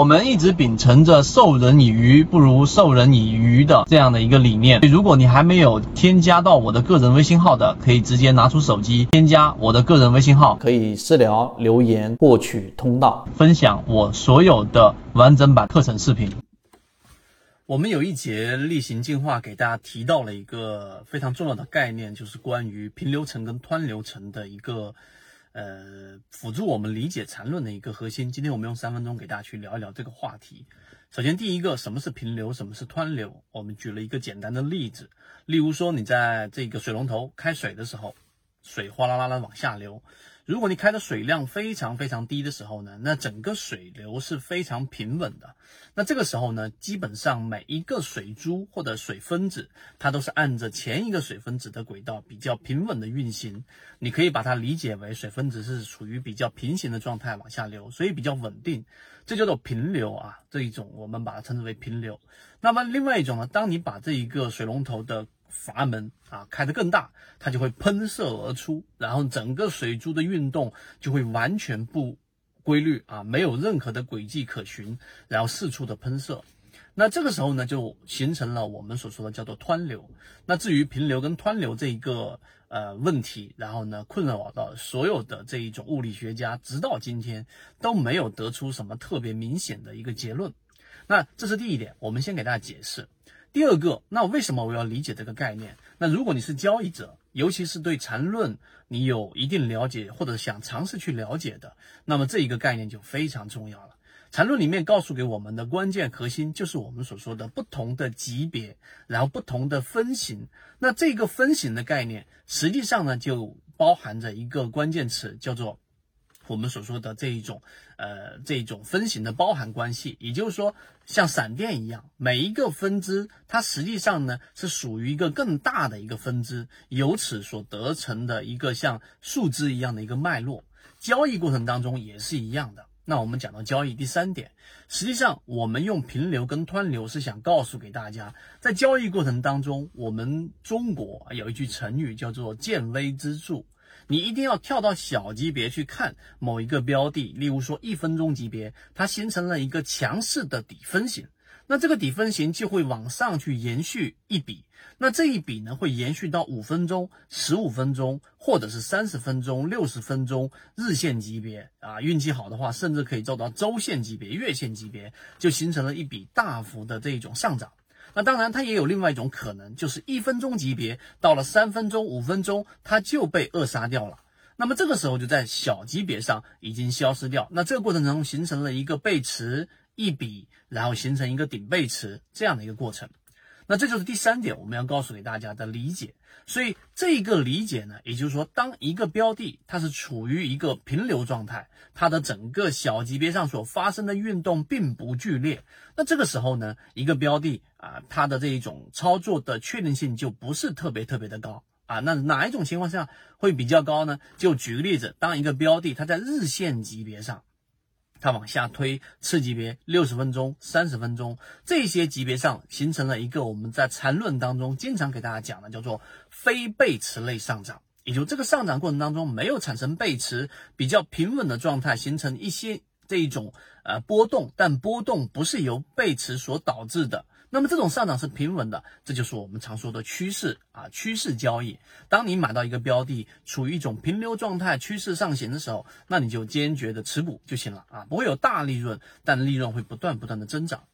我们一直秉承着授人以鱼不如授人以渔的这样的一个理念。如果你还没有添加到我的个人微信号的，可以直接拿出手机添加我的个人微信号，可以私聊留言获取通道，分享我所有的完整版课程视频。我们有一节例行进化给大家提到了一个非常重要的概念，就是关于平流层跟湍流层的一个。呃，辅助我们理解缠论的一个核心。今天我们用三分钟给大家去聊一聊这个话题。首先，第一个，什么是平流，什么是湍流？我们举了一个简单的例子，例如说，你在这个水龙头开水的时候，水哗啦啦的往下流。如果你开的水量非常非常低的时候呢，那整个水流是非常平稳的。那这个时候呢，基本上每一个水珠或者水分子，它都是按着前一个水分子的轨道比较平稳的运行。你可以把它理解为水分子是处于比较平行的状态往下流，所以比较稳定，这叫做平流啊。这一种我们把它称之为平流。那么另外一种呢，当你把这一个水龙头的阀门啊开得更大，它就会喷射而出，然后整个水珠的运动就会完全不规律啊，没有任何的轨迹可循，然后四处的喷射。那这个时候呢，就形成了我们所说的叫做湍流。那至于平流跟湍流这一个呃问题，然后呢困扰到所有的这一种物理学家，直到今天都没有得出什么特别明显的一个结论。那这是第一点，我们先给大家解释。第二个，那为什么我要理解这个概念？那如果你是交易者，尤其是对缠论你有一定了解或者想尝试去了解的，那么这一个概念就非常重要了。缠论里面告诉给我们的关键核心，就是我们所说的不同的级别，然后不同的分型。那这个分型的概念，实际上呢，就包含着一个关键词，叫做。我们所说的这一种，呃，这种分型的包含关系，也就是说，像闪电一样，每一个分支它实际上呢是属于一个更大的一个分支，由此所得成的一个像树枝一样的一个脉络。交易过程当中也是一样的。那我们讲到交易第三点，实际上我们用平流跟湍流是想告诉给大家，在交易过程当中，我们中国有一句成语叫做见微知著。你一定要跳到小级别去看某一个标的，例如说一分钟级别，它形成了一个强势的底分型，那这个底分型就会往上去延续一笔，那这一笔呢会延续到五分钟、十五分钟，或者是三十分钟、六十分钟日线级别。啊，运气好的话，甚至可以做到周线级别、月线级别，就形成了一笔大幅的这种上涨。那当然，它也有另外一种可能，就是一分钟级别到了三分钟、五分钟，它就被扼杀掉了。那么这个时候就在小级别上已经消失掉。那这个过程中形成了一个背驰一笔，然后形成一个顶背驰这样的一个过程。那这就是第三点，我们要告诉给大家的理解。所以这个理解呢，也就是说，当一个标的它是处于一个平流状态，它的整个小级别上所发生的运动并不剧烈，那这个时候呢，一个标的啊，它的这一种操作的确定性就不是特别特别的高啊。那哪一种情况下会比较高呢？就举个例子，当一个标的它在日线级别上。它往下推次级别六十分钟、三十分钟这些级别上形成了一个我们在缠论当中经常给大家讲的叫做非背驰类上涨，也就这个上涨过程当中没有产生背驰，比较平稳的状态，形成一些这一种呃波动，但波动不是由背驰所导致的。那么这种上涨是平稳的，这就是我们常说的趋势啊，趋势交易。当你买到一个标的处于一种平流状态、趋势上行的时候，那你就坚决的持股就行了啊，不会有大利润，但利润会不断不断的增长。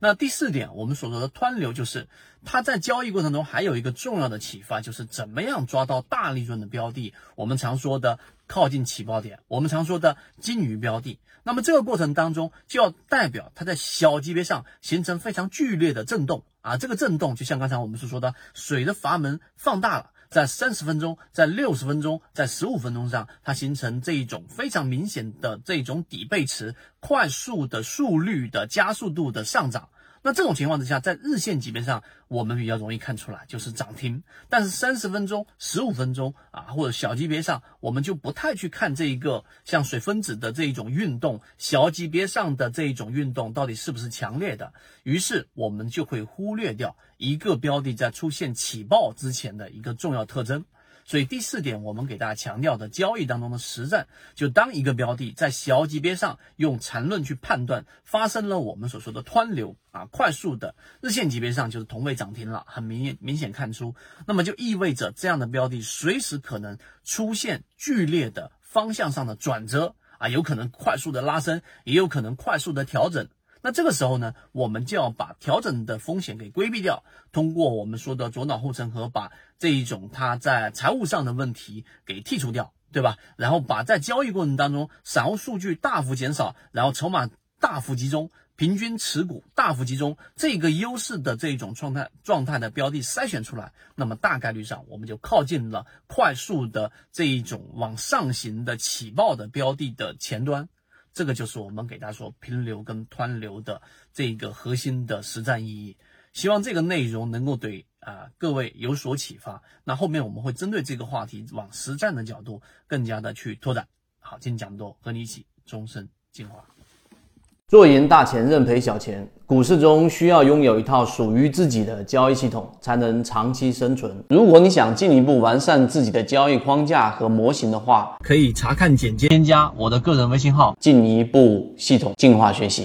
那第四点，我们所说的湍流，就是它在交易过程中还有一个重要的启发，就是怎么样抓到大利润的标的。我们常说的靠近起爆点，我们常说的金鱼标的。那么这个过程当中，就要代表它在小级别上形成非常剧烈的震动啊，这个震动就像刚才我们所说的，水的阀门放大了。在三十分钟，在六十分钟，在十五分钟上，它形成这一种非常明显的这种底背驰，快速的速率的加速度的上涨。那这种情况之下，在日线级别上，我们比较容易看出来就是涨停。但是三十分钟、十五分钟啊，或者小级别上，我们就不太去看这一个像水分子的这一种运动，小级别上的这一种运动到底是不是强烈的。于是我们就会忽略掉一个标的在出现起爆之前的一个重要特征。所以第四点，我们给大家强调的交易当中的实战，就当一个标的在小级别上用缠论去判断发生了我们所说的湍流啊，快速的日线级别上就是同位涨停了，很明显明显看出，那么就意味着这样的标的随时可能出现剧烈的方向上的转折啊，有可能快速的拉升，也有可能快速的调整。那这个时候呢，我们就要把调整的风险给规避掉，通过我们说的左脑护城河，把这一种它在财务上的问题给剔除掉，对吧？然后把在交易过程当中散户数据大幅减少，然后筹码大幅集中，平均持股大幅集中，这个优势的这种状态状态的标的筛选出来，那么大概率上我们就靠近了快速的这一种往上行的起爆的标的的前端。这个就是我们给大家说平流跟湍流的这个核心的实战意义。希望这个内容能够对啊各位有所启发。那后面我们会针对这个话题往实战的角度更加的去拓展。好，今天讲多，和你一起终身进化。做赢大钱，认赔小钱。股市中需要拥有一套属于自己的交易系统，才能长期生存。如果你想进一步完善自己的交易框架和模型的话，可以查看简介，添加我的个人微信号，进一步系统进化学习。